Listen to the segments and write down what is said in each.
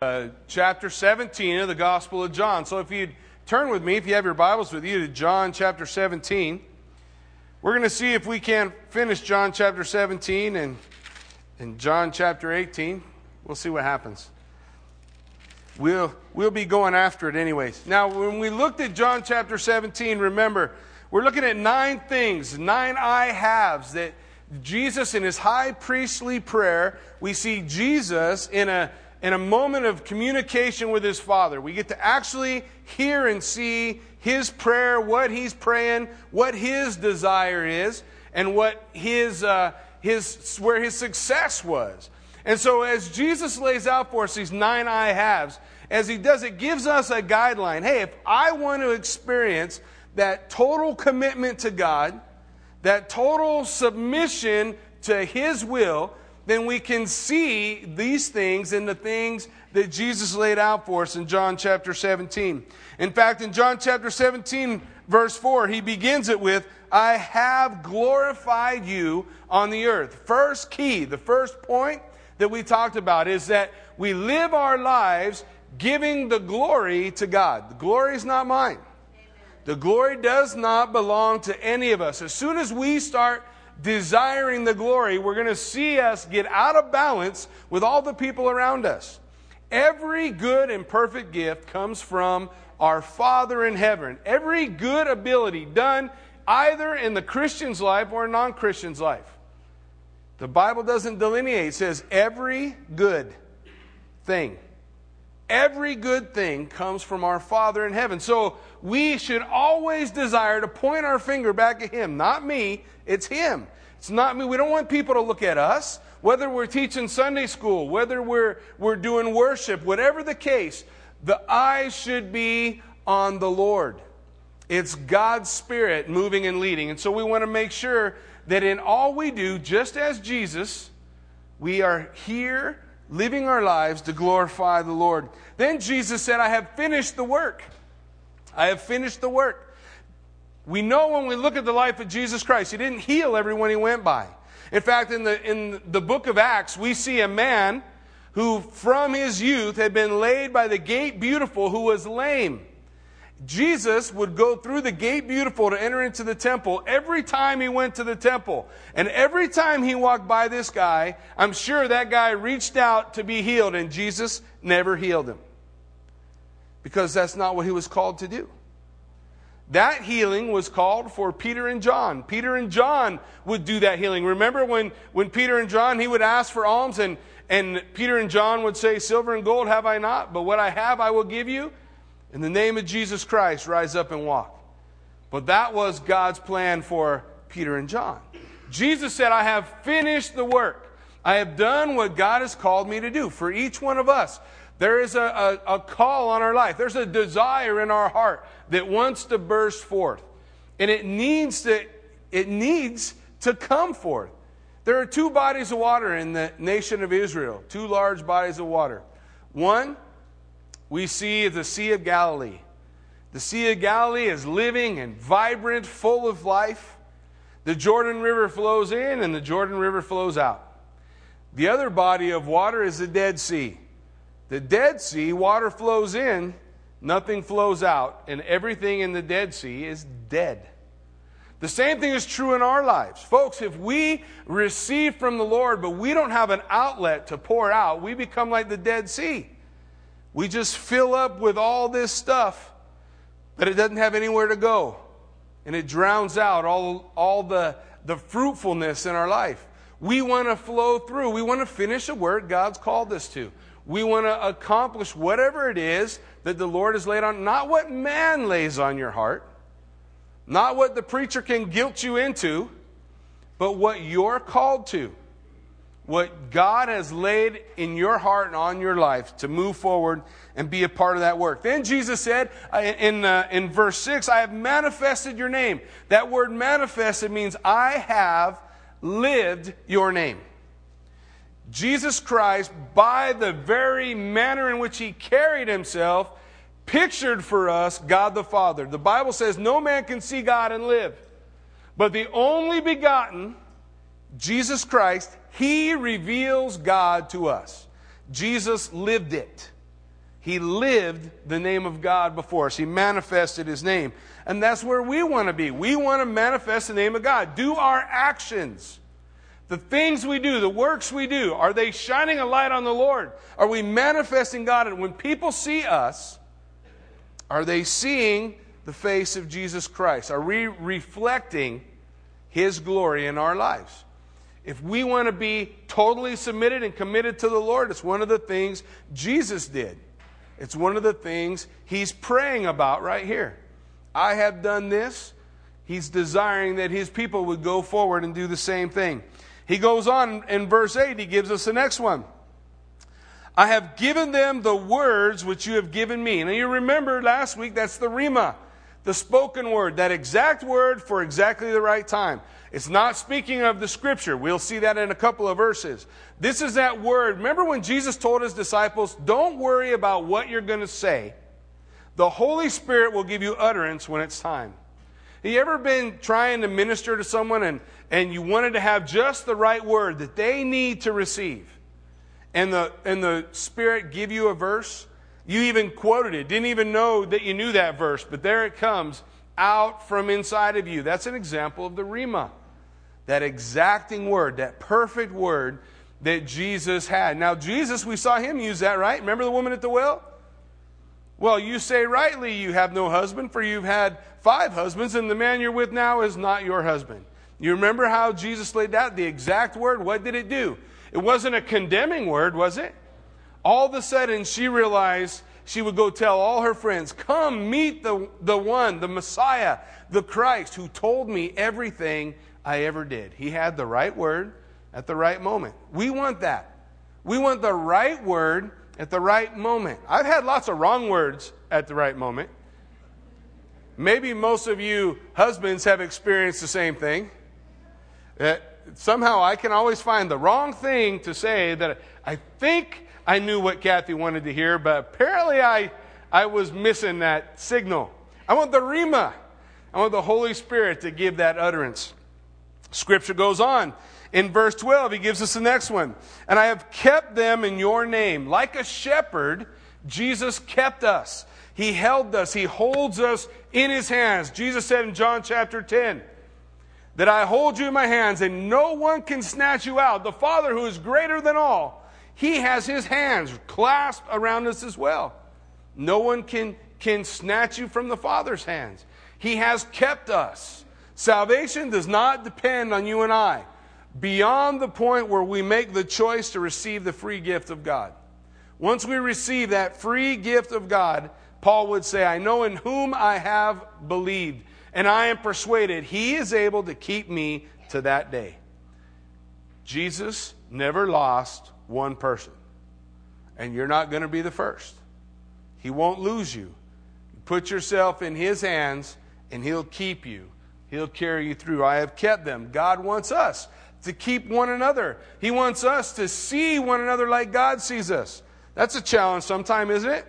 uh, chapter 17 of the Gospel of John. So if you'd turn with me, if you have your Bibles with you, to John chapter 17. We're going to see if we can finish John chapter 17 and, and John chapter 18. We'll see what happens. We'll, we'll be going after it anyways. Now, when we looked at John chapter 17, remember, we're looking at nine things, nine I haves that Jesus in his high priestly prayer, we see Jesus in a in a moment of communication with his Father. We get to actually hear and see his prayer, what he's praying, what his desire is, and what his, uh, his, where his success was. And so, as Jesus lays out for us these nine I haves, as he does, it gives us a guideline. Hey, if I want to experience that total commitment to God, that total submission to his will, then we can see these things in the things that Jesus laid out for us in John chapter 17. In fact, in John chapter 17, verse 4, he begins it with, I have glorified you on the earth. First key, the first point that we talked about is that we live our lives giving the glory to God. The glory is not mine. The glory does not belong to any of us. As soon as we start desiring the glory, we're going to see us get out of balance with all the people around us. Every good and perfect gift comes from our Father in heaven. Every good ability done either in the Christian's life or a non Christian's life. The Bible doesn't delineate, it says every good thing. Every good thing comes from our Father in heaven. So we should always desire to point our finger back at Him. Not me, it's Him. It's not me. We don't want people to look at us. Whether we're teaching Sunday school, whether we're, we're doing worship, whatever the case, the eyes should be on the Lord. It's God's Spirit moving and leading. And so we want to make sure that in all we do, just as Jesus, we are here living our lives to glorify the Lord. Then Jesus said, I have finished the work. I have finished the work. We know when we look at the life of Jesus Christ, he didn't heal everyone he went by. In fact, in the, in the book of Acts, we see a man who from his youth had been laid by the gate beautiful who was lame. Jesus would go through the gate beautiful to enter into the temple every time he went to the temple. And every time he walked by this guy, I'm sure that guy reached out to be healed, and Jesus never healed him. Because that's not what he was called to do. That healing was called for Peter and John. Peter and John would do that healing. Remember when, when Peter and John, he would ask for alms, and, and Peter and John would say, Silver and gold have I not, but what I have I will give you. In the name of Jesus Christ, rise up and walk. But that was God's plan for Peter and John. Jesus said, I have finished the work. I have done what God has called me to do. For each one of us, there is a, a, a, call on our life. There's a desire in our heart that wants to burst forth. And it needs to, it needs to come forth. There are two bodies of water in the nation of Israel, two large bodies of water. One we see the Sea of Galilee. The Sea of Galilee is living and vibrant, full of life. The Jordan River flows in and the Jordan River flows out. The other body of water is the Dead Sea. The Dead Sea, water flows in, nothing flows out, and everything in the Dead Sea is dead. The same thing is true in our lives. Folks, if we receive from the Lord, but we don't have an outlet to pour out, we become like the Dead Sea. We just fill up with all this stuff, but it doesn't have anywhere to go. And it drowns out all, all the, the fruitfulness in our life. We want to flow through. We want to finish a work God's called us to. We want to accomplish whatever it is that the Lord has laid on, not what man lays on your heart, not what the preacher can guilt you into, but what you're called to what God has laid in your heart and on your life to move forward and be a part of that work. Then Jesus said uh, in, uh, in verse 6, I have manifested your name. That word manifested means I have lived your name. Jesus Christ, by the very manner in which he carried himself, pictured for us God the Father. The Bible says no man can see God and live. But the only begotten, Jesus Christ, he reveals God to us. Jesus lived it. He lived the name of God before us. He manifested his name. And that's where we want to be. We want to manifest the name of God. Do our actions. The things we do, the works we do, are they shining a light on the Lord? Are we manifesting God? And when people see us, are they seeing the face of Jesus Christ? Are we reflecting his glory in our lives? If we want to be totally submitted and committed to the Lord, it's one of the things Jesus did. It's one of the things he's praying about right here. I have done this. He's desiring that his people would go forward and do the same thing. He goes on in verse 8, he gives us the next one. I have given them the words which you have given me. Now you remember last week, that's the Rhema, the spoken word, that exact word for exactly the right time. It's not speaking of the scripture. We'll see that in a couple of verses. This is that word. Remember when Jesus told his disciples, don't worry about what you're going to say. The Holy Spirit will give you utterance when it's time. Have you ever been trying to minister to someone and, and you wanted to have just the right word that they need to receive? And the, and the Spirit give you a verse? You even quoted it, didn't even know that you knew that verse, but there it comes out from inside of you. That's an example of the Rhema, that exacting word, that perfect word that Jesus had. Now, Jesus, we saw him use that, right? Remember the woman at the well? Well, you say rightly, you have no husband, for you've had five husbands, and the man you're with now is not your husband. You remember how Jesus laid out the exact word? What did it do? It wasn't a condemning word, was it? All of a sudden, she realized she would go tell all her friends, Come meet the, the one, the Messiah, the Christ, who told me everything I ever did. He had the right word at the right moment. We want that. We want the right word at the right moment. I've had lots of wrong words at the right moment. Maybe most of you husbands have experienced the same thing. Uh, somehow I can always find the wrong thing to say that I think I knew what Kathy wanted to hear, but apparently I, I was missing that signal. I want the Rhema. I want the Holy Spirit to give that utterance. Scripture goes on. In verse 12, he gives us the next one. And I have kept them in your name. Like a shepherd, Jesus kept us. He held us. He holds us in his hands. Jesus said in John chapter 10 that I hold you in my hands and no one can snatch you out. The Father who is greater than all, he has his hands clasped around us as well. No one can, can snatch you from the Father's hands. He has kept us. Salvation does not depend on you and I beyond the point where we make the choice to receive the free gift of God. Once we receive that free gift of God, Paul would say, I know in whom I have believed, and I am persuaded he is able to keep me to that day. Jesus never lost one person, and you're not going to be the first. He won't lose you. Put yourself in his hands, and he'll keep you He'll carry you through. I have kept them. God wants us to keep one another. He wants us to see one another like God sees us. That's a challenge sometime, isn't it?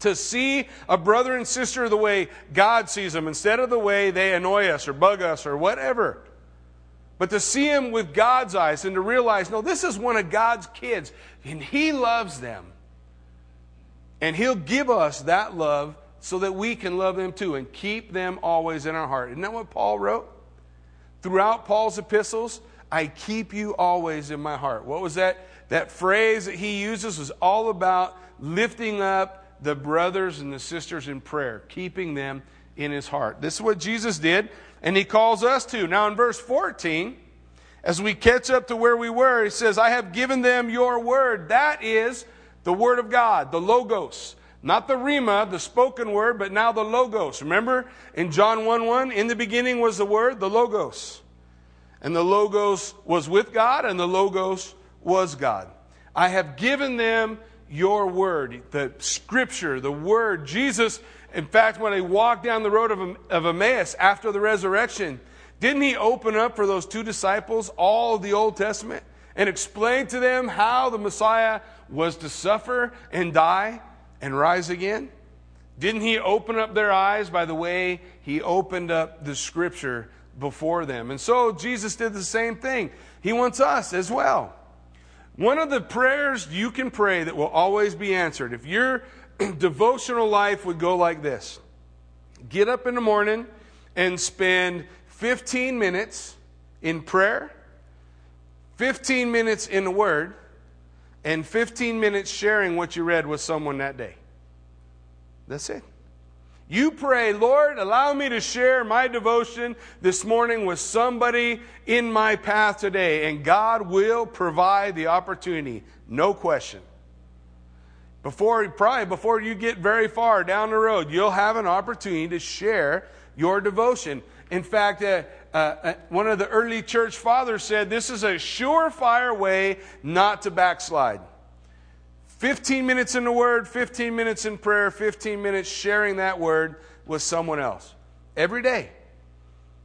To see a brother and sister the way God sees them instead of the way they annoy us or bug us or whatever. But to see him with God's eyes and to realize, no, this is one of God's kids and He loves them. And He'll give us that love so that we can love them too and keep them always in our heart. Isn't that what Paul wrote? Throughout Paul's epistles, I keep you always in my heart. What was that? That phrase that he uses was all about lifting up the brothers and the sisters in prayer, keeping them in his heart. This is what Jesus did, and he calls us to. Now, in verse 14, as we catch up to where we were, he says, I have given them your word. That is the word of God, the Logos. Not the Rhema, the spoken word, but now the Logos. Remember in John 1 1, in the beginning was the Word, the Logos. And the Logos was with God, and the Logos was God. I have given them your word, the scripture, the word. Jesus, in fact, when he walked down the road of, of Emmaus after the resurrection, didn't he open up for those two disciples all of the Old Testament and explain to them how the Messiah was to suffer and die and rise again? Didn't he open up their eyes by the way he opened up the scripture before them? And so Jesus did the same thing. He wants us as well. One of the prayers you can pray that will always be answered, if your devotional life would go like this get up in the morning and spend 15 minutes in prayer, 15 minutes in the Word, and 15 minutes sharing what you read with someone that day. That's it. You pray, Lord, allow me to share my devotion this morning with somebody in my path today, and God will provide the opportunity, no question. Before, probably before you get very far down the road, you'll have an opportunity to share your devotion. In fact, uh, uh, uh one of the early church fathers said this is a surefire way not to backslide. 15 minutes in the Word, 15 minutes in prayer, 15 minutes sharing that Word with someone else. Every day.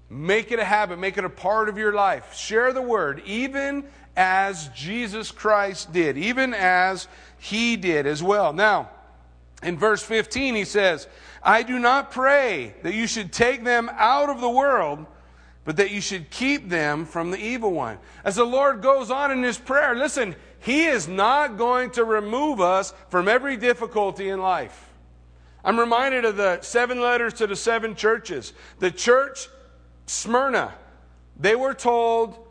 Make it a habit, make it a part of your life. Share the Word, even as Jesus Christ did, even as He did as well. Now, in verse 15, he says, I do not pray that you should take them out of the world, but that you should keep them from the evil one. As the Lord goes on in his prayer, listen, he is not going to remove us from every difficulty in life. I'm reminded of the seven letters to the seven churches. The church, Smyrna, they were told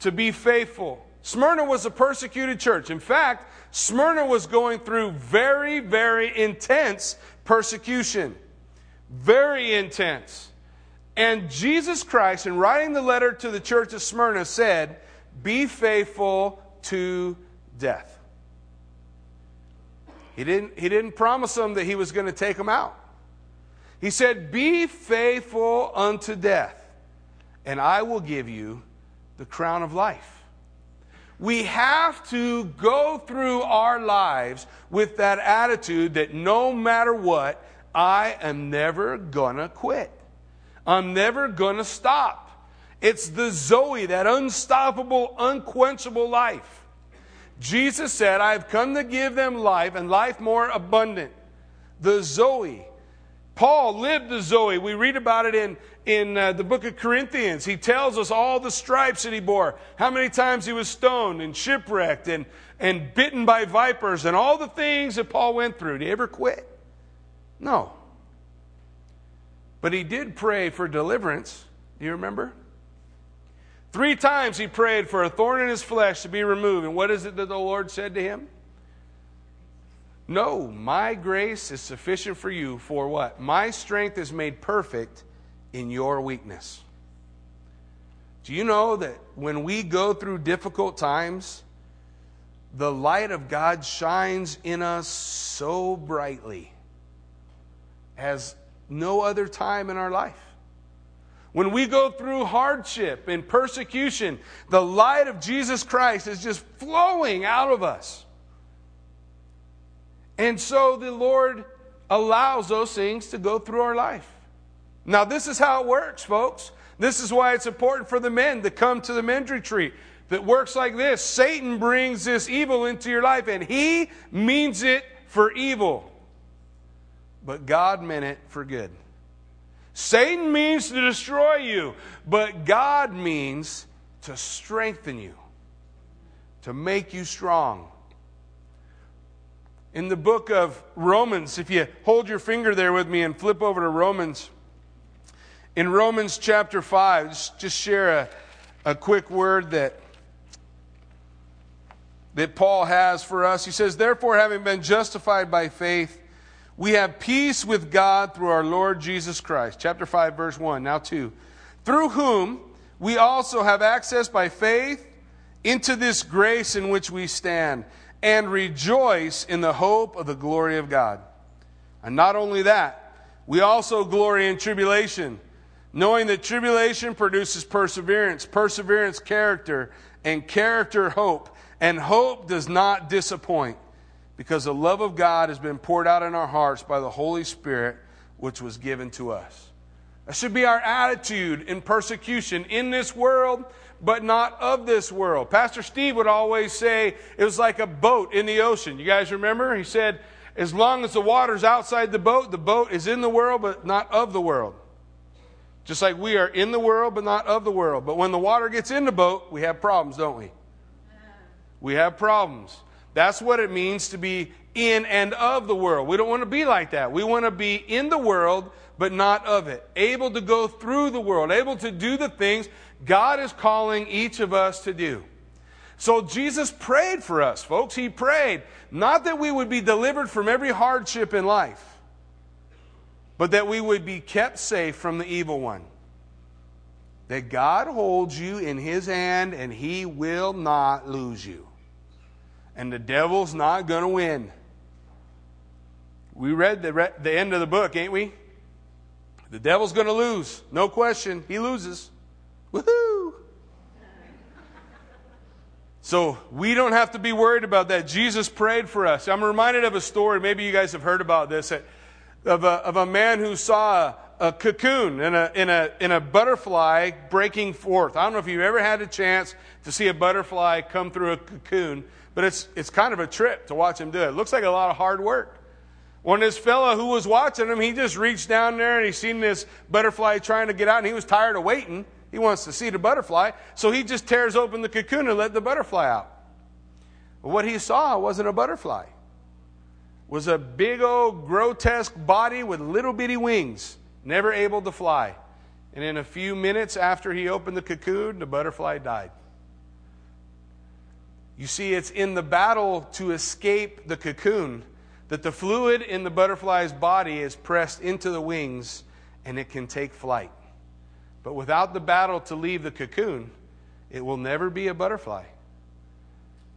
to be faithful. Smyrna was a persecuted church. In fact, Smyrna was going through very, very intense persecution. Very intense. And Jesus Christ, in writing the letter to the church of Smyrna, said, Be faithful to death. He didn't, he didn't promise them that he was going to take them out. He said, Be faithful unto death, and I will give you the crown of life. We have to go through our lives with that attitude that no matter what, I am never gonna quit. I'm never gonna stop. It's the Zoe, that unstoppable, unquenchable life. Jesus said, I have come to give them life and life more abundant. The Zoe. Paul lived the Zoe. We read about it in, in uh, the book of Corinthians. He tells us all the stripes that he bore, how many times he was stoned and shipwrecked and, and bitten by vipers and all the things that Paul went through. Did he ever quit? No. But he did pray for deliverance. Do you remember? Three times he prayed for a thorn in his flesh to be removed. And what is it that the Lord said to him? No, my grace is sufficient for you for what? My strength is made perfect in your weakness. Do you know that when we go through difficult times, the light of God shines in us so brightly as no other time in our life? When we go through hardship and persecution, the light of Jesus Christ is just flowing out of us. And so the Lord allows those things to go through our life. Now, this is how it works, folks. This is why it's important for the men to come to the men's retreat that works like this Satan brings this evil into your life, and he means it for evil. But God meant it for good. Satan means to destroy you, but God means to strengthen you, to make you strong. In the book of Romans, if you hold your finger there with me and flip over to Romans, in Romans chapter 5, just share a, a quick word that, that Paul has for us. He says, Therefore, having been justified by faith, we have peace with God through our Lord Jesus Christ. Chapter 5, verse 1. Now, 2. Through whom we also have access by faith into this grace in which we stand and rejoice in the hope of the glory of God. And not only that, we also glory in tribulation, knowing that tribulation produces perseverance, perseverance, character, and character, hope. And hope does not disappoint because the love of God has been poured out in our hearts by the Holy Spirit, which was given to us. That should be our attitude in persecution in this world, but not of this world. Pastor Steve would always say it was like a boat in the ocean. You guys remember? He said, as long as the water's outside the boat, the boat is in the world, but not of the world. Just like we are in the world, but not of the world. But when the water gets in the boat, we have problems, don't we? We have problems. That's what it means to be in and of the world. We don't want to be like that. We want to be in the world, but not of it. Able to go through the world, able to do the things God is calling each of us to do. So Jesus prayed for us, folks. He prayed not that we would be delivered from every hardship in life, but that we would be kept safe from the evil one. That God holds you in his hand and he will not lose you. And the devil's not going to win. We read the, the end of the book, ain't we? The devil's going to lose. No question. He loses. Woohoo! So we don't have to be worried about that. Jesus prayed for us. I'm reminded of a story. Maybe you guys have heard about this. Of a, of a man who saw a, a cocoon in a, in, a, in a butterfly breaking forth. I don't know if you've ever had a chance to see a butterfly come through a cocoon, but it's, it's kind of a trip to watch him do it. It looks like a lot of hard work. When this fellow who was watching him, he just reached down there and he seen this butterfly trying to get out and he was tired of waiting. He wants to see the butterfly. So he just tears open the cocoon and let the butterfly out. What he saw wasn't a butterfly. Was a big old grotesque body with little bitty wings, never able to fly. And in a few minutes after he opened the cocoon, the butterfly died. You see, it's in the battle to escape the cocoon that the fluid in the butterfly's body is pressed into the wings and it can take flight. But without the battle to leave the cocoon, it will never be a butterfly.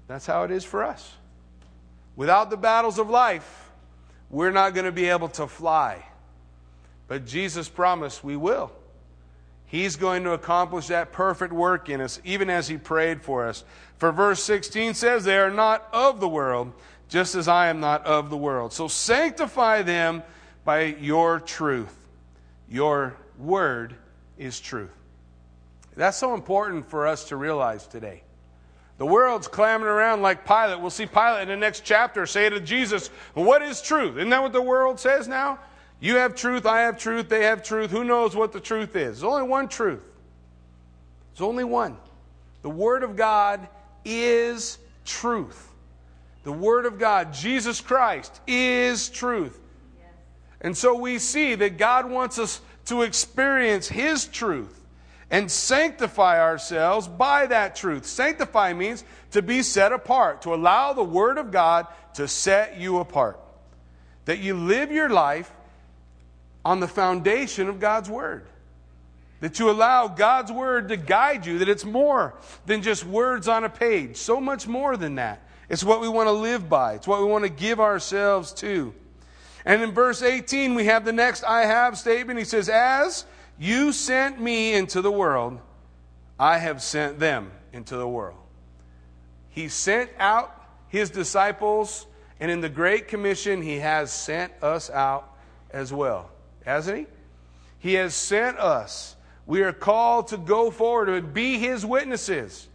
That's how it is for us. Without the battles of life, we're not going to be able to fly. But Jesus promised we will. He's going to accomplish that perfect work in us, even as He prayed for us. For verse 16 says, They are not of the world, just as I am not of the world. So sanctify them by your truth. Your word is truth. That's so important for us to realize today. The world's clamoring around like Pilate. We'll see Pilate in the next chapter say to Jesus, What is truth? Isn't that what the world says now? You have truth, I have truth, they have truth. Who knows what the truth is? There's only one truth. There's only one. The Word of God is truth. The Word of God, Jesus Christ, is truth. And so we see that God wants us to experience His truth and sanctify ourselves by that truth. Sanctify means to be set apart, to allow the Word of God to set you apart. That you live your life on the foundation of God's Word. That you allow God's Word to guide you, that it's more than just words on a page, so much more than that. It's what we want to live by, it's what we want to give ourselves to. And in verse 18, we have the next I have statement. He says, As you sent me into the world, I have sent them into the world. He sent out his disciples, and in the Great Commission, he has sent us out as well. Hasn't he? He has sent us. We are called to go forward and be his witnesses.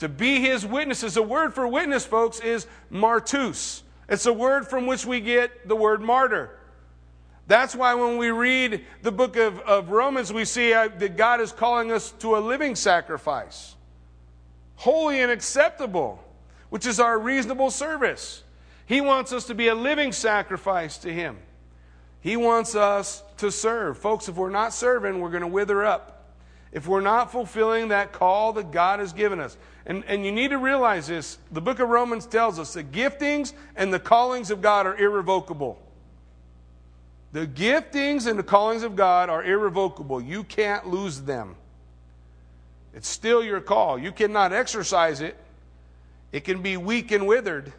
To be his witnesses. The word for witness, folks, is martus. It's a word from which we get the word martyr. That's why when we read the book of, of Romans, we see uh, that God is calling us to a living sacrifice, holy and acceptable, which is our reasonable service. He wants us to be a living sacrifice to Him. He wants us to serve. Folks, if we're not serving, we're going to wither up. If we're not fulfilling that call that God has given us, and, and you need to realize this the book of Romans tells us the giftings and the callings of God are irrevocable. The giftings and the callings of God are irrevocable. You can't lose them. It's still your call. You cannot exercise it. It can be weak and withered,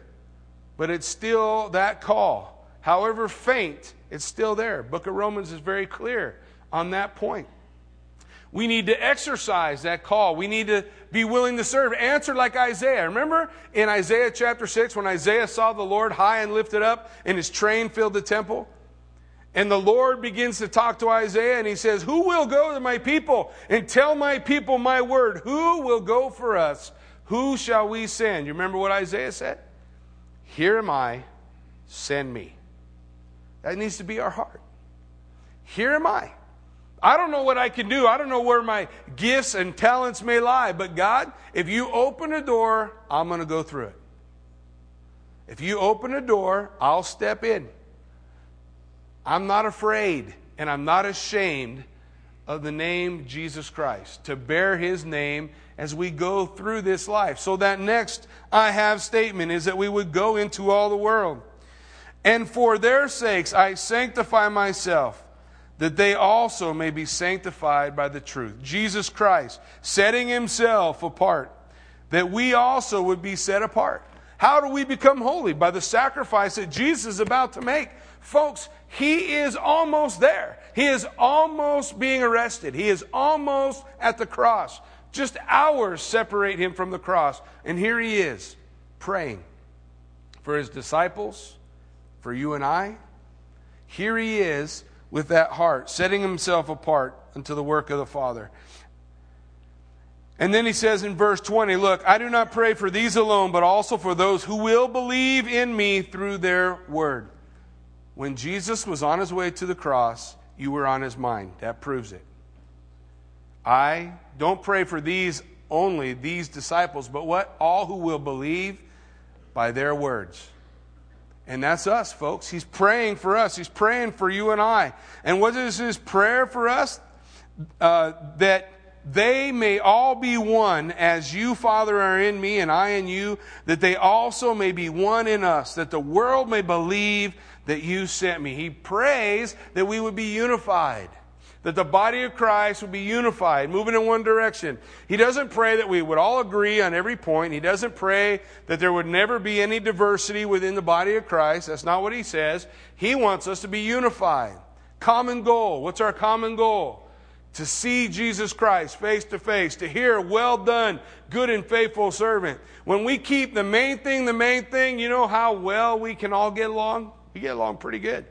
but it's still that call. However faint, it's still there. Book of Romans is very clear on that point. We need to exercise that call. We need to be willing to serve. Answer like Isaiah. Remember in Isaiah chapter 6 when Isaiah saw the Lord high and lifted up and his train filled the temple? And the Lord begins to talk to Isaiah and he says, Who will go to my people and tell my people my word? Who will go for us? Who shall we send? You remember what Isaiah said? Here am I, send me. That needs to be our heart. Here am I. I don't know what I can do. I don't know where my gifts and talents may lie. But God, if you open a door, I'm going to go through it. If you open a door, I'll step in. I'm not afraid and I'm not ashamed of the name Jesus Christ, to bear his name as we go through this life. So that next I have statement is that we would go into all the world. And for their sakes I sanctify myself, that they also may be sanctified by the truth. Jesus Christ setting himself apart, that we also would be set apart. How do we become holy? By the sacrifice that Jesus is about to make. Folks, he is almost there. He is almost being arrested. He is almost at the cross. Just hours separate him from the cross. And here he is praying for his disciples, for you and I. Here he is with that heart, setting himself apart unto the work of the Father. And then he says in verse 20, Look, I do not pray for these alone, but also for those who will believe in me through their word. When Jesus was on his way to the cross, you were on his mind. That proves it. I don't pray for these only, these disciples, but what? All who will believe by their words. And that's us, folks. He's praying for us. He's praying for you and I. And what is his prayer for us? Uh, that they may all be one as you, Father, are in me and I in you, that they also may be one in us, that the world may believe that you sent me. He prays that we would be unified that the body of Christ would be unified, moving in one direction. He doesn't pray that we would all agree on every point. He doesn't pray that there would never be any diversity within the body of Christ. That's not what he says. He wants us to be unified. Common goal. What's our common goal? To see Jesus Christ face to face, to hear, well done, good and faithful servant. When we keep the main thing the main thing, you know how well we can all get along? We get along pretty good.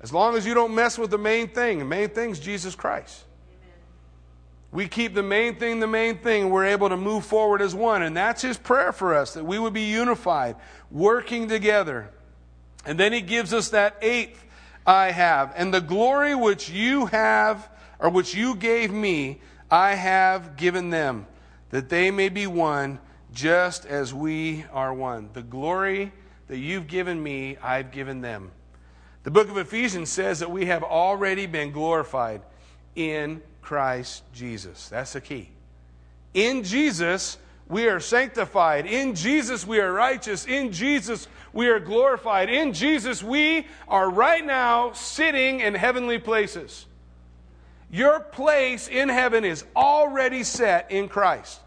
As long as you don't mess with the main thing, the main thing is Jesus Christ. We keep the main thing the main thing, and we're able to move forward as one. And that's his prayer for us, that we would be unified, working together. And then he gives us that eighth I have. And the glory which you have, or which you gave me, I have given them, that they may be one, just as we are one. The glory that you've given me, I've given them. The book of Ephesians says that we have already been glorified in Christ Jesus. That's the key. In Jesus, we are sanctified. In Jesus, we are righteous. In Jesus, we are glorified. In Jesus, we are right now sitting in heavenly places. Your place in heaven is already set in Christ.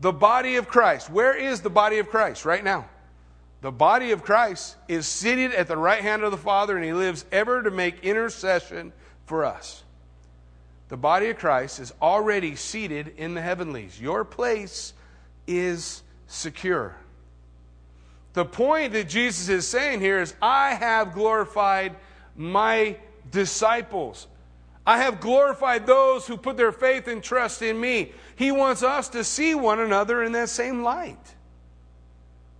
The body of Christ. Where is the body of Christ right now? The body of Christ is seated at the right hand of the Father, and He lives ever to make intercession for us. The body of Christ is already seated in the heavenlies. Your place is secure. The point that Jesus is saying here is I have glorified my disciples. I have glorified those who put their faith and trust in me. He wants us to see one another in that same light.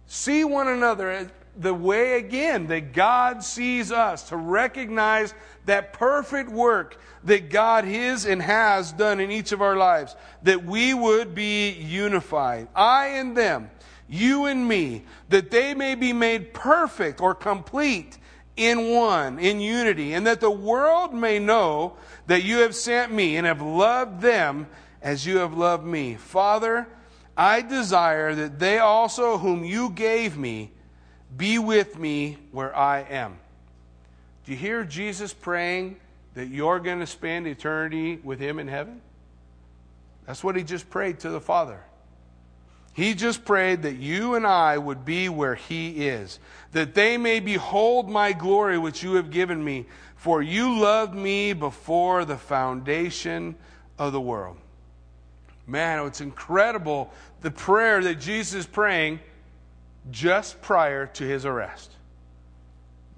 See one another the way again that God sees us, to recognize that perfect work that God is and has done in each of our lives, that we would be unified. I and them, you and me, that they may be made perfect or complete in one, in unity, and that the world may know that you have sent me and have loved them as you have loved me. Father, I desire that they also, whom you gave me, be with me where I am. Do you hear Jesus praying that you're going to spend eternity with him in heaven? That's what he just prayed to the Father. He just prayed that you and I would be where he is, that they may behold my glory which you have given me, for you loved me before the foundation of the world. Man, oh, it's incredible the prayer that Jesus is praying just prior to his arrest.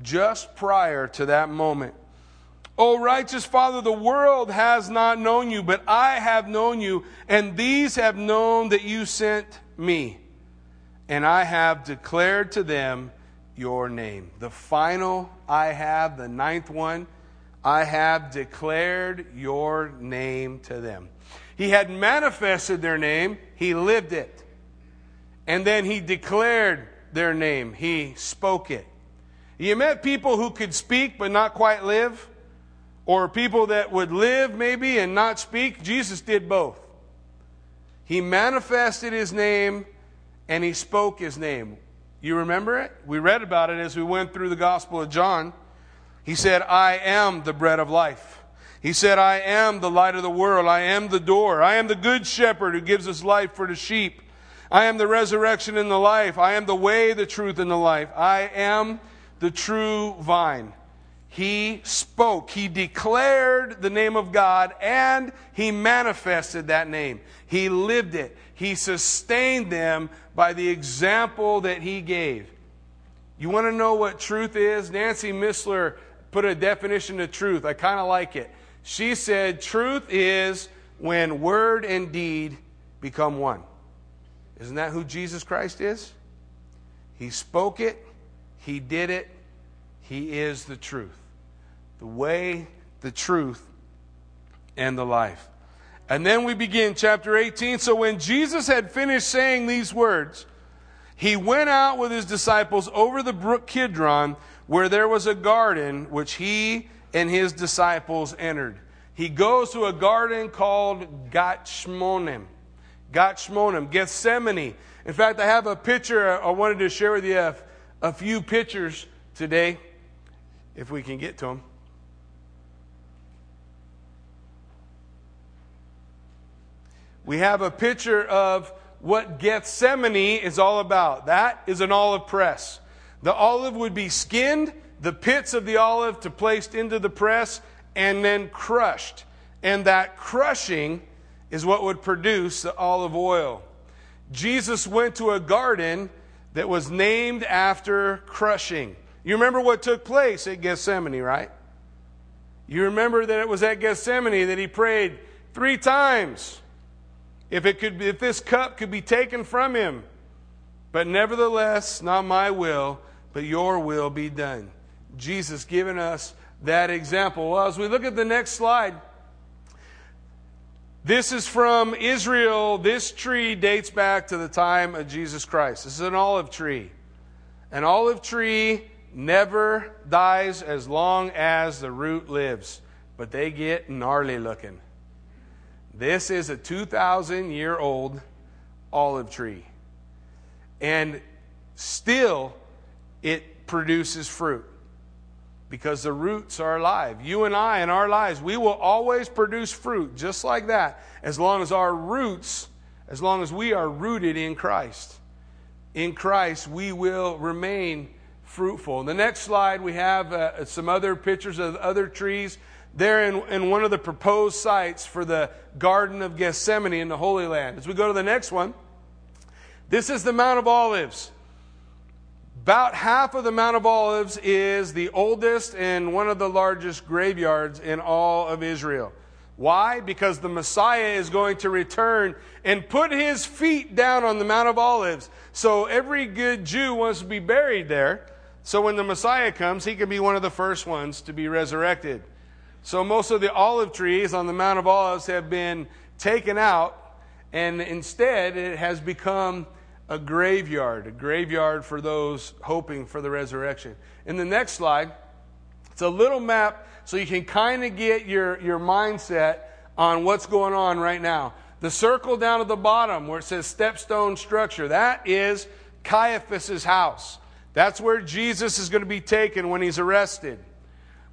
Just prior to that moment. O righteous Father, the world has not known you, but I have known you, and these have known that you sent me. And I have declared to them your name. The final I have, the ninth one, I have declared your name to them. He had manifested their name, he lived it. And then he declared their name, he spoke it. You met people who could speak but not quite live? Or people that would live maybe and not speak? Jesus did both. He manifested his name and he spoke his name. You remember it? We read about it as we went through the Gospel of John. He said, I am the bread of life. He said, I am the light of the world. I am the door. I am the good shepherd who gives his life for the sheep. I am the resurrection and the life. I am the way, the truth, and the life. I am the true vine. He spoke, he declared the name of God, and he manifested that name. He lived it. He sustained them by the example that he gave. You want to know what truth is? Nancy Missler put a definition of truth. I kind of like it. She said, Truth is when word and deed become one. Isn't that who Jesus Christ is? He spoke it, He did it, He is the truth. The way, the truth, and the life. And then we begin chapter 18. So when Jesus had finished saying these words, he went out with his disciples over the brook Kidron, where there was a garden which he and his disciples entered. He goes to a garden called Gachmonim. Gachmonim, Gethsemane. In fact, I have a picture I wanted to share with you a, a few pictures today, if we can get to them. We have a picture of what Gethsemane is all about. That is an olive press. The olive would be skinned, the pits of the olive to placed into the press, and then crushed. And that crushing is what would produce the olive oil. Jesus went to a garden that was named after crushing. You remember what took place at Gethsemane, right? You remember that it was at Gethsemane that he prayed three times if it could if this cup could be taken from him. But nevertheless, not my will, but your will be done. Jesus giving us that example. Well, as we look at the next slide, this is from Israel. This tree dates back to the time of Jesus Christ. This is an olive tree. An olive tree never dies as long as the root lives, but they get gnarly looking. This is a 2,000 year old olive tree. And still, it produces fruit because the roots are alive. You and I, in our lives, we will always produce fruit just like that as long as our roots, as long as we are rooted in Christ. In Christ, we will remain fruitful. In the next slide, we have uh, some other pictures of other trees. There in, in one of the proposed sites for the Garden of Gethsemane in the Holy Land. As we go to the next one, this is the Mount of Olives. About half of the Mount of Olives is the oldest and one of the largest graveyards in all of Israel. Why? Because the Messiah is going to return and put his feet down on the Mount of Olives. So every good Jew wants to be buried there. So when the Messiah comes, he can be one of the first ones to be resurrected. So most of the olive trees on the Mount of Olives have been taken out, and instead it has become a graveyard, a graveyard for those hoping for the resurrection. In the next slide, it's a little map so you can kind of get your, your mindset on what's going on right now. The circle down at the bottom where it says stepstone structure, that is Caiaphas's house. That's where Jesus is going to be taken when he's arrested.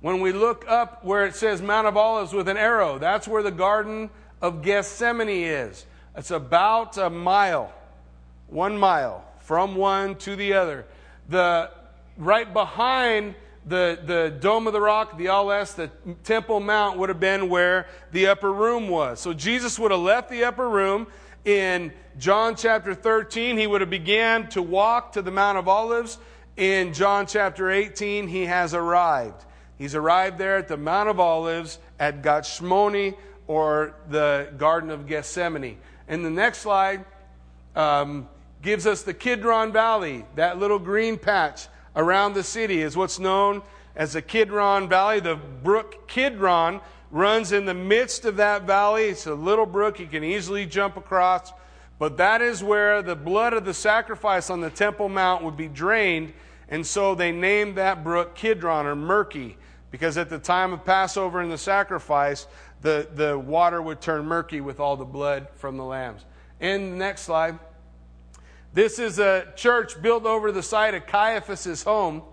When we look up where it says Mount of Olives with an arrow, that's where the Garden of Gethsemane is. It's about a mile one mile from one to the other. The right behind the, the Dome of the Rock, the Aleph, the Temple Mount would have been where the upper room was. So Jesus would have left the upper room in John chapter 13. He would have began to walk to the Mount of Olives. In John chapter 18, he has arrived. He's arrived there at the Mount of Olives at Gachmoni or the Garden of Gethsemane. In the next slide, um, gives us the Kidron Valley. That little green patch around the city is what's known as the Kidron Valley. The brook Kidron runs in the midst of that valley. It's a little brook you can easily jump across. But that is where the blood of the sacrifice on the Temple Mount would be drained. And so they named that brook Kidron or murky because at the time of Passover and the sacrifice, the, the water would turn murky with all the blood from the lambs. And the next slide. This is a church built over the site of Caiaphas's home.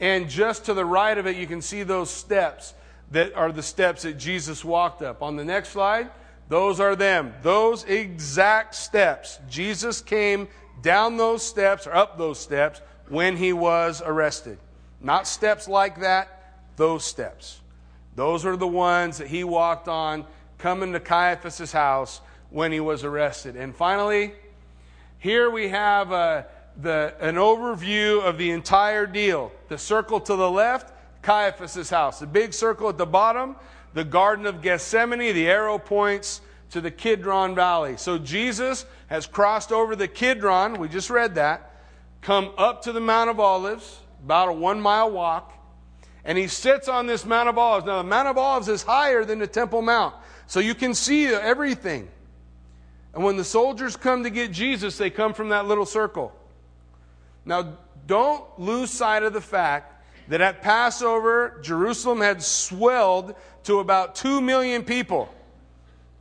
And just to the right of it, you can see those steps that are the steps that Jesus walked up. On the next slide, those are them. Those exact steps. Jesus came down those steps or up those steps when he was arrested. Not steps like that, those steps. Those are the ones that he walked on coming to Caiaphas' house when he was arrested. And finally, here we have uh, the, an overview of the entire deal. The circle to the left, Caiaphas' house. The big circle at the bottom, the Garden of Gethsemane, the arrow points to the Kidron Valley. So Jesus has crossed over the Kidron, we just read that, come up to the Mount of Olives, about a one mile walk, and he sits on this Mount of Olives. Now, the Mount of Olives is higher than the Temple Mount, so you can see everything. And when the soldiers come to get Jesus, they come from that little circle. Now, don't lose sight of the fact that at Passover, Jerusalem had swelled to about 2 million people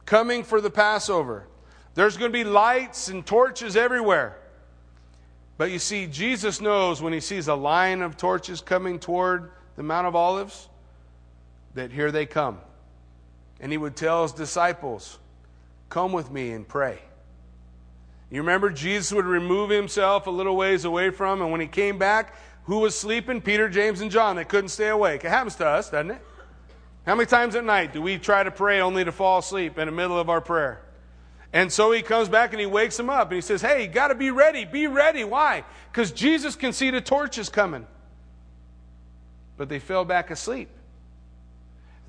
coming for the Passover. There's going to be lights and torches everywhere. But you see, Jesus knows when he sees a line of torches coming toward the Mount of Olives that here they come. And he would tell his disciples, Come with me and pray. You remember Jesus would remove himself a little ways away from, and when he came back, who was sleeping? Peter, James, and John. They couldn't stay awake. It happens to us, doesn't it? How many times at night do we try to pray only to fall asleep in the middle of our prayer? And so he comes back and he wakes them up and he says, Hey, you got to be ready. Be ready. Why? Because Jesus can see the torches coming. But they fell back asleep.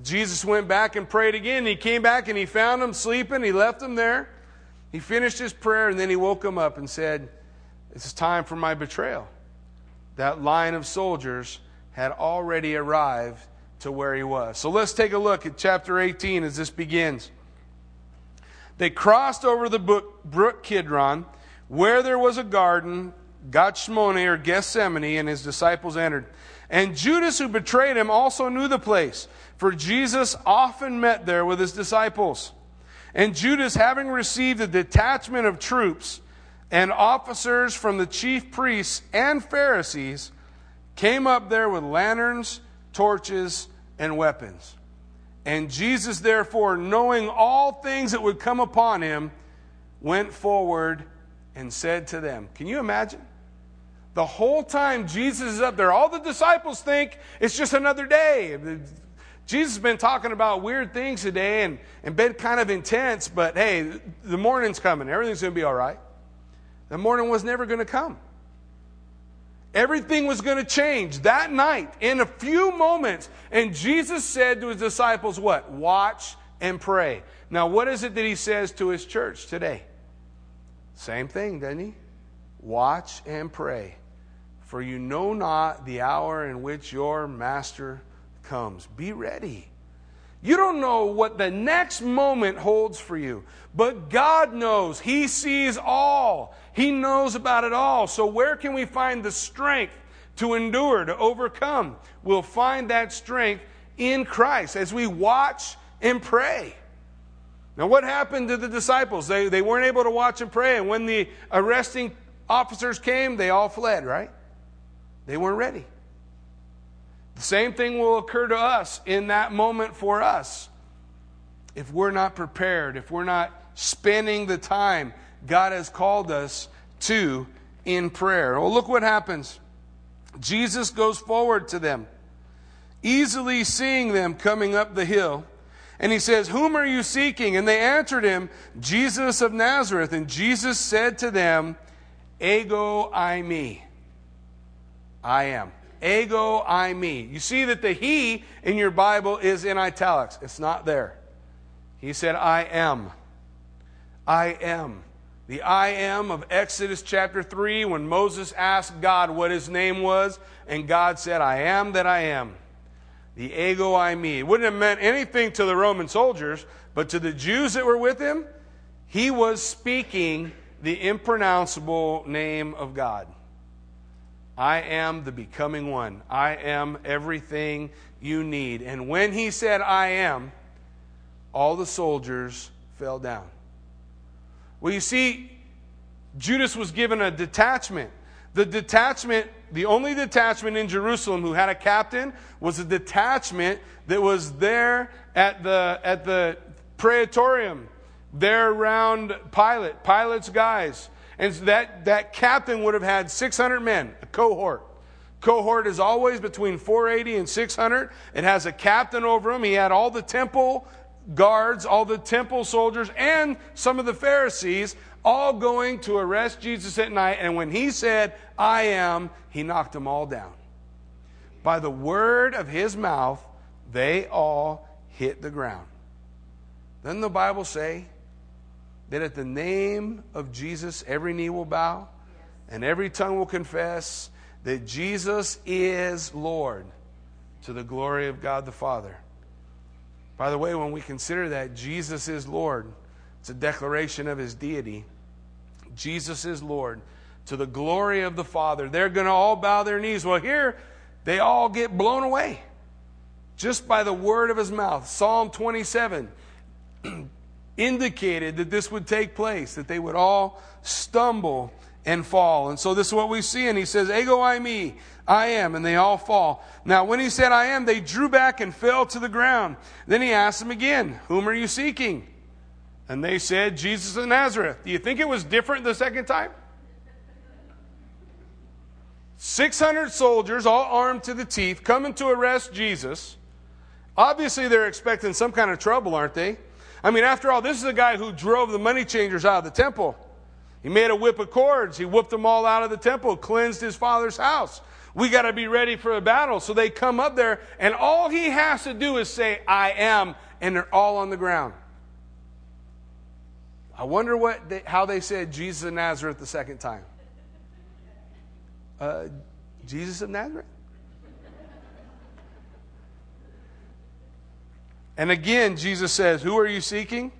Jesus went back and prayed again. He came back and he found them sleeping. He left them there. He finished his prayer and then he woke them up and said, It's time for my betrayal. That line of soldiers had already arrived to where he was. So let's take a look at chapter 18 as this begins. They crossed over the brook Kidron, where there was a garden, Gethsemane or Gethsemane, and his disciples entered. And Judas, who betrayed him, also knew the place, for Jesus often met there with his disciples. And Judas, having received a detachment of troops and officers from the chief priests and Pharisees, came up there with lanterns torches, and weapons. And Jesus, therefore, knowing all things that would come upon him, went forward and said to them, Can you imagine? The whole time Jesus is up there, all the disciples think it's just another day. Jesus has been talking about weird things today and, and been kind of intense, but hey, the morning's coming. Everything's going to be all right. The morning was never going to come. Everything was going to change that night in a few moments. And Jesus said to his disciples, What? Watch and pray. Now, what is it that he says to his church today? Same thing, doesn't he? Watch and pray, for you know not the hour in which your master comes. Be ready. You don't know what the next moment holds for you, but God knows. He sees all. He knows about it all. So, where can we find the strength to endure, to overcome? We'll find that strength in Christ as we watch and pray. Now, what happened to the disciples? They, they weren't able to watch and pray, and when the arresting officers came, they all fled, right? They weren't ready. The same thing will occur to us in that moment for us. If we're not prepared, if we're not spending the time God has called us to in prayer. Well, look what happens. Jesus goes forward to them, easily seeing them coming up the hill. And he says, Whom are you seeking? And they answered him, Jesus of Nazareth. And Jesus said to them, Ego eimi. I am. Ego eimi. You see that the he in your Bible is in italics. It's not there. He said, I am. I am. The I am of Exodus chapter 3, when Moses asked God what his name was, and God said, I am that I am. the ego eimi. It wouldn't have meant anything to the Roman soldiers, but to the Jews that were with him, he was speaking the impronounceable name of God. I am the becoming one. I am everything you need. And when he said, I am, all the soldiers fell down. Well, you see, Judas was given a detachment. The detachment, the only detachment in Jerusalem who had a captain was a detachment that was there at the, at the praetorium, there around Pilate, Pilate's guys. And so that, that captain would have had 600 men, a cohort. Cohort is always between 480 and 600. It has a captain over him. He had all the temple guards, all the temple soldiers, and some of the Pharisees all going to arrest Jesus at night. And when he said, I am, he knocked them all down. By the word of his mouth, they all hit the ground. Doesn't the Bible say that at the name of Jesus, every knee will bow and every tongue will confess that Jesus is Lord to the glory of God the Father? By the way, when we consider that Jesus is Lord, it's a declaration of his deity. Jesus is Lord to the glory of the Father. They're going to all bow their knees. Well, here they all get blown away just by the word of his mouth. Psalm 27 indicated that this would take place, that they would all stumble and fall. And so this is what we see. And he says, Ego eimi, I am. And they all fall. Now, when he said, I am, they drew back and fell to the ground. Then he asked them again, Whom are you seeking? And they said, Jesus of Nazareth. Do you think it was different the second time? 600 soldiers, all armed to the teeth, coming to arrest Jesus. Obviously, they're expecting some kind of trouble, aren't they? I mean, after all, this is a guy who drove the money changers out of the temple. He made a whip of cords. He whooped them all out of the temple, cleansed his father's house. We got to be ready for a battle. So they come up there, and all he has to do is say, I am, and they're all on the ground. I wonder what they, how they said Jesus of Nazareth the second time. Uh, Jesus of Nazareth? And again, Jesus says, Who are you seeking?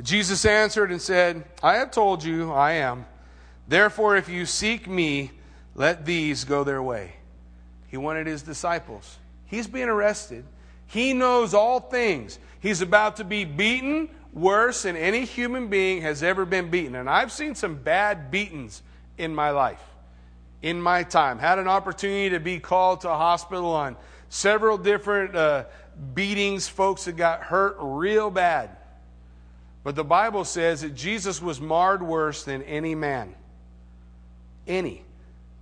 Jesus answered and said, I have told you I am. Therefore, if you seek me, let these go their way. He wanted his disciples. He's being arrested. He knows all things. He's about to be beaten worse than any human being has ever been beaten. And I've seen some bad beatings in my life, in my time. Had an opportunity to be called to a hospital on several different uh, beatings, folks that got hurt real bad. But the Bible says that Jesus was marred worse than any man. Any.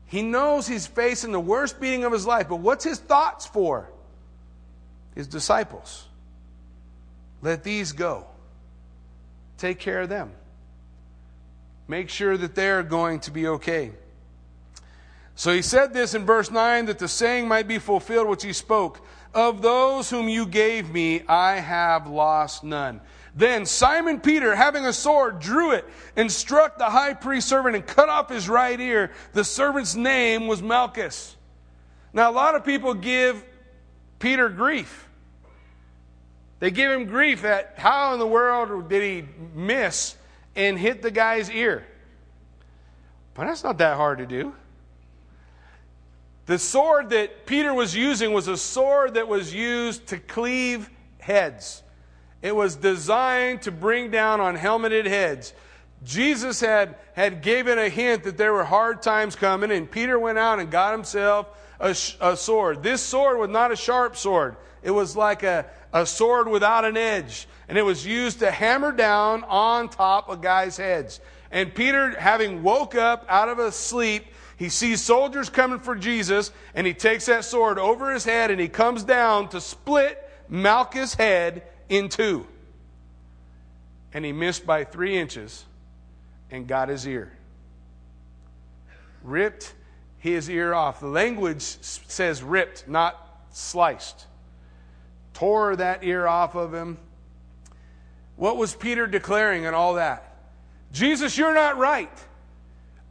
He knows he's facing the worst beating of his life, but what's his thoughts for? His disciples. Let these go. Take care of them. Make sure that they're going to be okay. So he said this in verse 9 that the saying might be fulfilled which he spoke Of those whom you gave me, I have lost none. Then Simon Peter, having a sword, drew it and struck the high priest's servant and cut off his right ear. The servant's name was Malchus. Now, a lot of people give Peter grief. They give him grief at how in the world did he miss and hit the guy's ear. But that's not that hard to do. The sword that Peter was using was a sword that was used to cleave heads. It was designed to bring down on helmeted heads. Jesus had, had given a hint that there were hard times coming, and Peter went out and got himself a, a sword. This sword was not a sharp sword, it was like a, a sword without an edge, and it was used to hammer down on top of guys' heads. And Peter, having woke up out of a sleep, he sees soldiers coming for Jesus, and he takes that sword over his head and he comes down to split Malchus' head in two. And he missed by three inches and got his ear. Ripped his ear off. The language says ripped, not sliced. Tore that ear off of him. What was Peter declaring and all that? Jesus, you're not right.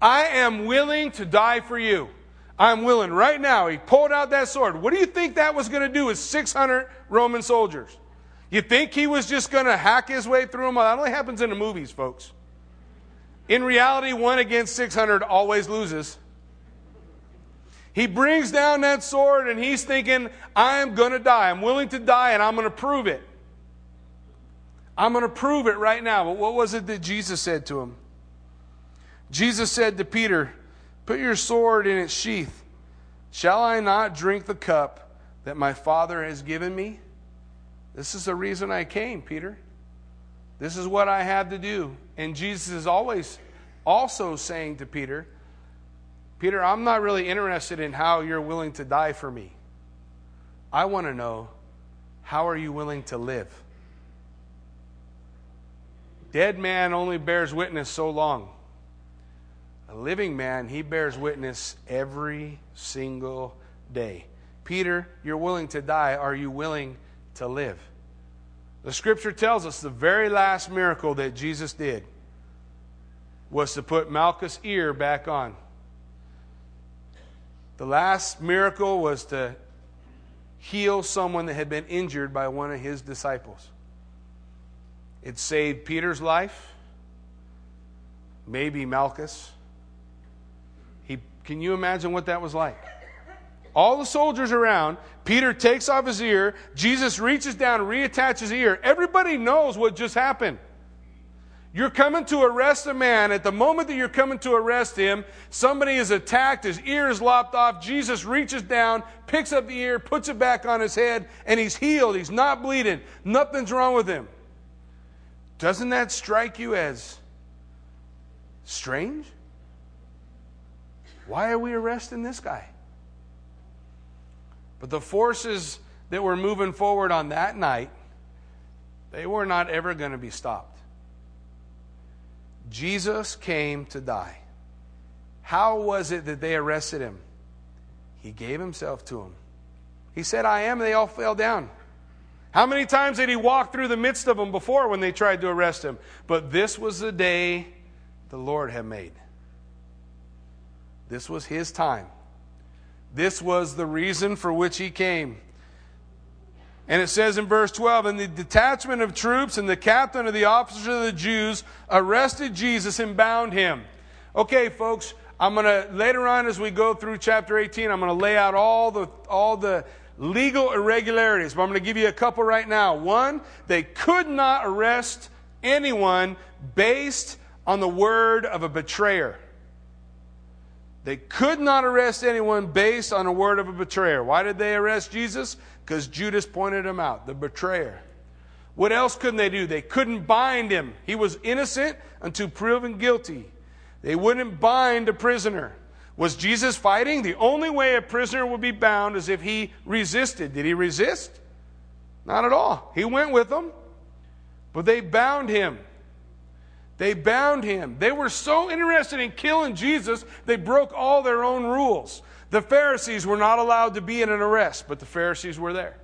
I am willing to die for you. I'm willing right now. He pulled out that sword. What do you think that was going to do with 600 Roman soldiers? You think he was just going to hack his way through them? That only happens in the movies, folks. In reality, one against 600 always loses. He brings down that sword and he's thinking, I'm going to die. I'm willing to die and I'm going to prove it. I'm going to prove it right now. But what was it that Jesus said to him? Jesus said to Peter, Put your sword in its sheath. Shall I not drink the cup that my Father has given me? This is the reason I came, Peter. This is what I had to do. And Jesus is always also saying to Peter, Peter, I'm not really interested in how you're willing to die for me. I want to know how are you willing to live? Dead man only bears witness so long. A living man, he bears witness every single day. Peter, you're willing to die. Are you willing to live? The scripture tells us the very last miracle that Jesus did was to put Malchus' ear back on. The last miracle was to heal someone that had been injured by one of his disciples. It saved Peter's life, maybe Malchus. Can you imagine what that was like? All the soldiers around, Peter takes off his ear, Jesus reaches down, reattaches ear. Everybody knows what just happened. You're coming to arrest a man. At the moment that you're coming to arrest him, somebody is attacked, his ear is lopped off. Jesus reaches down, picks up the ear, puts it back on his head, and he's healed. He's not bleeding. Nothing's wrong with him. Doesn't that strike you as strange? Why are we arresting this guy? But the forces that were moving forward on that night, they were not ever going to be stopped. Jesus came to die. How was it that they arrested him? He gave himself to them. He said, I am, and they all fell down. How many times did he walk through the midst of them before when they tried to arrest him? But this was the day the Lord had made. This was his time. This was the reason for which he came. And it says in verse 12, and the detachment of troops and the captain of the officers of the Jews arrested Jesus and bound him. Okay, folks, I'm going to, later on as we go through chapter 18, I'm going to lay out all the, all the legal irregularities, but I'm going to give you a couple right now. One, they could not arrest anyone based on the word of a betrayer. They could not arrest anyone based on a word of a betrayer. Why did they arrest Jesus? Because Judas pointed him out, the betrayer. What else couldn't they do? They couldn't bind him. He was innocent until proven guilty. They wouldn't bind a prisoner. Was Jesus fighting? The only way a prisoner would be bound is if he resisted. Did he resist? Not at all. He went with them, but they bound him. They bound him. They were so interested in killing Jesus, they broke all their own rules. The Pharisees were not allowed to be in an arrest, but the Pharisees were there.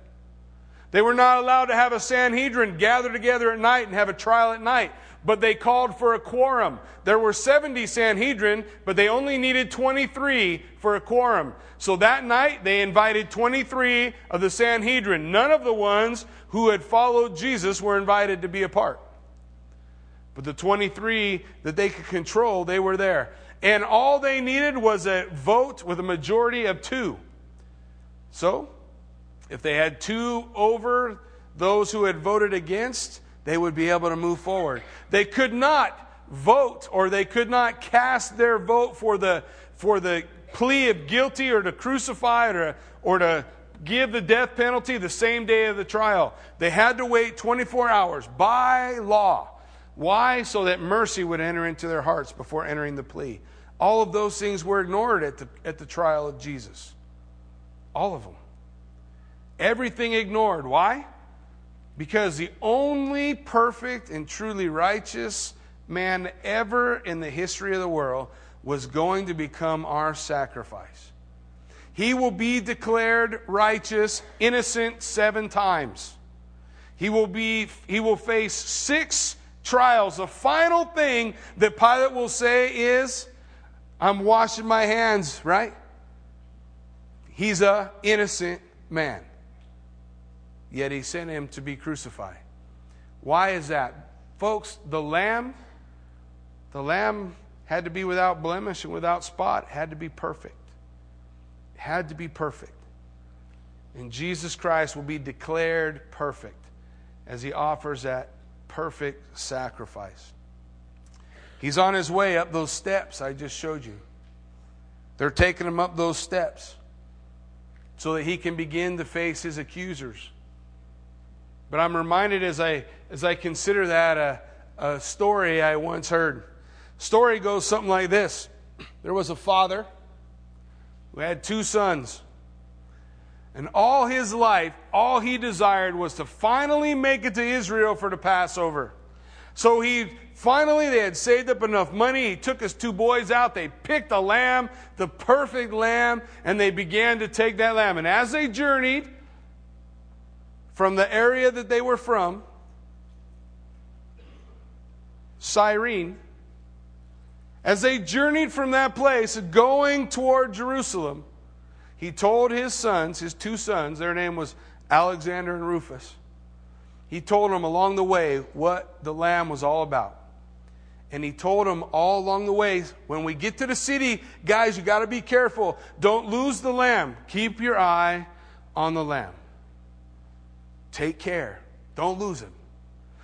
They were not allowed to have a Sanhedrin gather together at night and have a trial at night but they called for a quorum. There were 70 Sanhedrin, but they only needed 23 for a quorum. So that night, they invited 23 of the Sanhedrin. None of the ones who had followed Jesus were invited to be a part. But the 23 that they could control, they were there. And all they needed was a vote with a majority of two. So, if they had two over those who had voted against, they would be able to move forward. They could not vote or they could not cast their vote for the, for the plea of guilty or to crucify or or to give the death penalty the same day of the trial. They had to wait 24 hours by law. Why? So that mercy would enter into their hearts before entering the plea. All of those things were ignored at the, at the trial of Jesus. All of them. Everything ignored. Why? Because the only perfect and truly righteous man ever in the history of the world was going to become our sacrifice. He will be declared righteous, innocent seven times. He will, be, he will face six trials. The final thing that Pilate will say is, I'm washing my hands, right? He's a innocent man. Yet he sent him to be crucified. Why is that? Folks, the lamb the lamb had to be without blemish and without spot, had to be perfect. Had to be perfect. And Jesus Christ will be declared perfect as he offers that perfect sacrifice. He's on his way up those steps I just showed you. They're taking him up those steps so that he can begin to face his accusers. But I'm reminded as I, as I consider that a, a story I once heard. Story goes something like this There was a father who had two sons. And all his life, all he desired was to finally make it to Israel for the Passover. So he finally, they had saved up enough money. He took his two boys out. They picked a lamb, the perfect lamb, and they began to take that lamb. And as they journeyed from the area that they were from, Cyrene, as they journeyed from that place, going toward Jerusalem, he told his sons, his two sons, their name was Alexander and Rufus, he told them along the way what the lamb was all about. And he told them all along the way, when we get to the city, guys, you got to be careful. Don't lose the lamb. Keep your eye on the lamb. Take care. Don't lose him.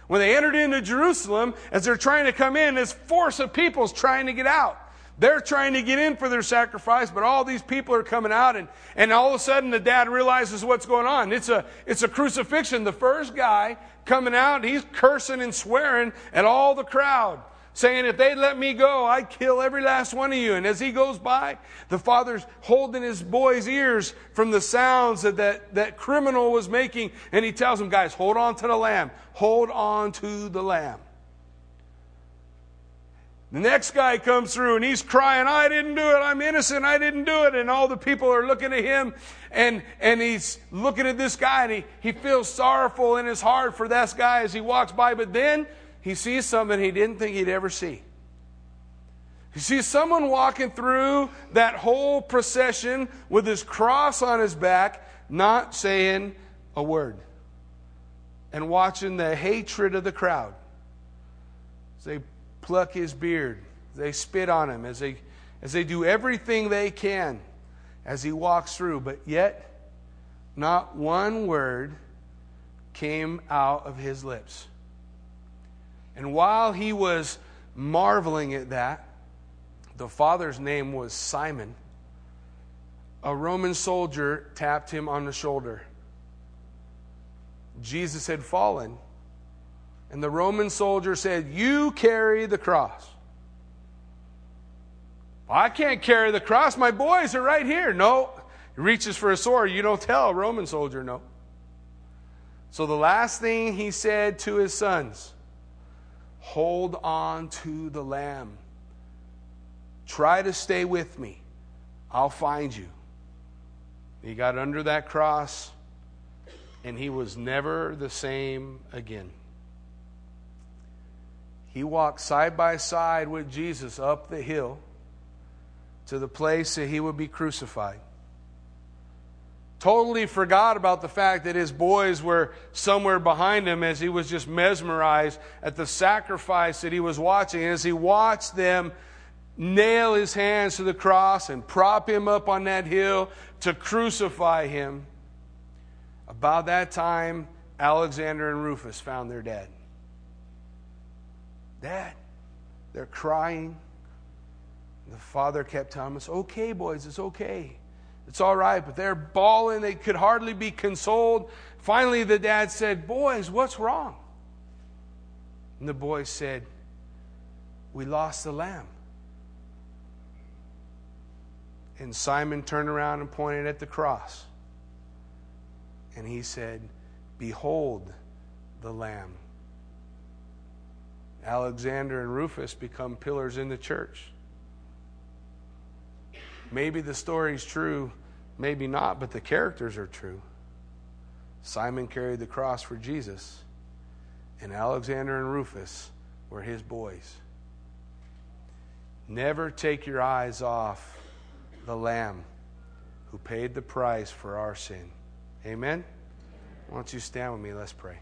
When they entered into Jerusalem, as they're trying to come in, this force of people's trying to get out. They're trying to get in for their sacrifice, but all these people are coming out, and, and all of a sudden the dad realizes what's going on. It's a, it's a crucifixion. The first guy coming out, he's cursing and swearing at all the crowd saying, If they'd let me go, I'd kill every last one of you. And as he goes by, the father's holding his boy's ears from the sounds that that, that criminal was making. And he tells him, Guys, hold on to the lamb. Hold on to the lamb. The next guy comes through and he's crying, I didn't do it. I'm innocent. I didn't do it. And all the people are looking at him and, and he's looking at this guy and he, he feels sorrowful in his heart for this guy as he walks by. But then he sees something he didn't think he'd ever see. He sees someone walking through that whole procession with his cross on his back, not saying a word, and watching the hatred of the crowd. They pluck his beard, they spit on him, as they, as they do everything they can as he walks through, but yet not one word came out of his lips. And while he was marveling at that, the father's name was Simon. A Roman soldier tapped him on the shoulder. Jesus had fallen. And the Roman soldier said, You carry the cross. I can't carry the cross. My boys are right here. No. He reaches for a sword. You don't tell a Roman soldier no. So the last thing he said to his sons Hold on to the Lamb. Try to stay with me. I'll find you. He got under that cross, and he was never the same again. He walked side by side with Jesus up the hill to the place that he would be crucified totally forgot about the fact that his boys were somewhere behind him as he was just mesmerized at the sacrifice that he was watching. As he watched them nail his hands to the cross and prop him up on that hill to crucify him, about that time, Alexander and Rufus found their dad. Dad, they're crying. The father kept telling us, okay, boys, it's okay. It's all right, but they're bawling. They could hardly be consoled. Finally, the dad said, Boys, what's wrong? And the boys said, We lost the lamb. And Simon turned around and pointed at the cross. And he said, Behold the lamb. Alexander and Rufus become pillars in the church. Maybe the story's true, maybe not, but the characters are true. Simon carried the cross for Jesus, and Alexander and Rufus were his boys. Never take your eyes off the Lamb who paid the price for our sin. Amen? Why don't you stand with me? Let's pray.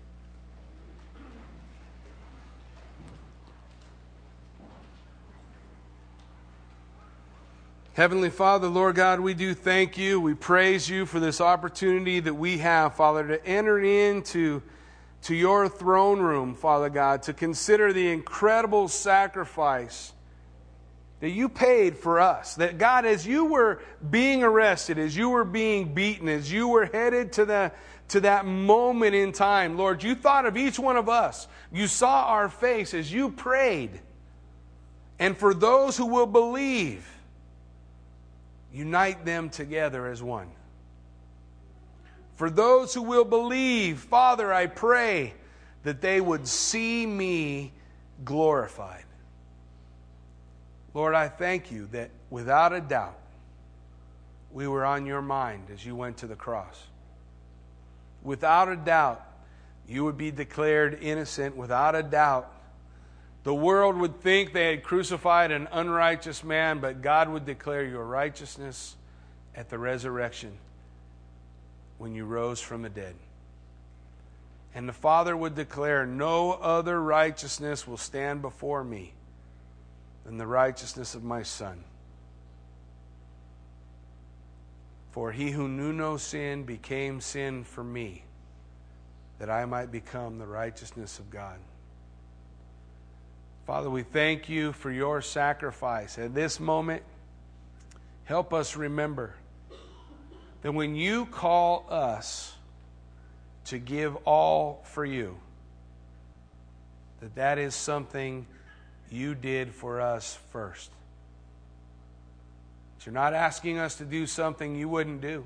Heavenly Father, Lord God, we do thank you. We praise you for this opportunity that we have, Father, to enter into to your throne room, Father God, to consider the incredible sacrifice that you paid for us. That God, as you were being arrested, as you were being beaten, as you were headed to, the, to that moment in time, Lord, you thought of each one of us. You saw our face as you prayed. And for those who will believe, unite them together as one. For those who will believe, Father, I pray that they would see me glorified. Lord, I thank you that without a doubt, we were on your mind as you went to the cross. Without a doubt, you would be declared innocent. Without a doubt, the world would think they had crucified an unrighteous man, but God would declare your righteousness at the resurrection when you rose from the dead. And the Father would declare, No other righteousness will stand before me than the righteousness of my Son. For he who knew no sin became sin for me, that I might become the righteousness of God. Father, we thank you for your sacrifice. At this moment, help us remember that when you call us to give all for you, that that is something you did for us first. That you're not asking us to do something you wouldn't do.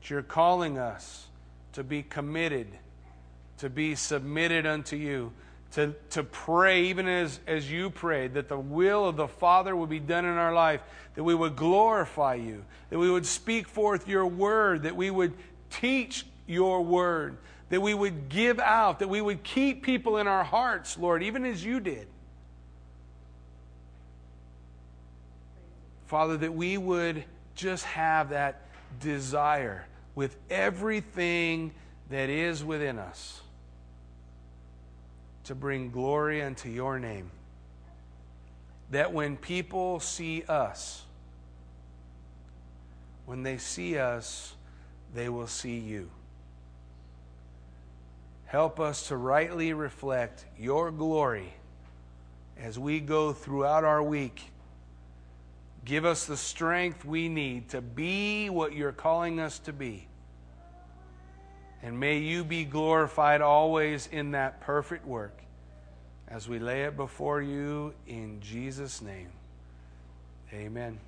That you're calling us to be committed, to be submitted unto you, to, to pray, even as, as you prayed, that the will of the Father would be done in our life, that we would glorify you, that we would speak forth your word, that we would teach your word, that we would give out, that we would keep people in our hearts, Lord, even as you did. Father, that we would just have that desire with everything that is within us to bring glory unto your name. That when people see us, when they see us, they will see you. Help us to rightly reflect your glory as we go throughout our week. Give us the strength we need to be what you're calling us to be. And may you be glorified always in that perfect work as we lay it before you in Jesus' name. Amen.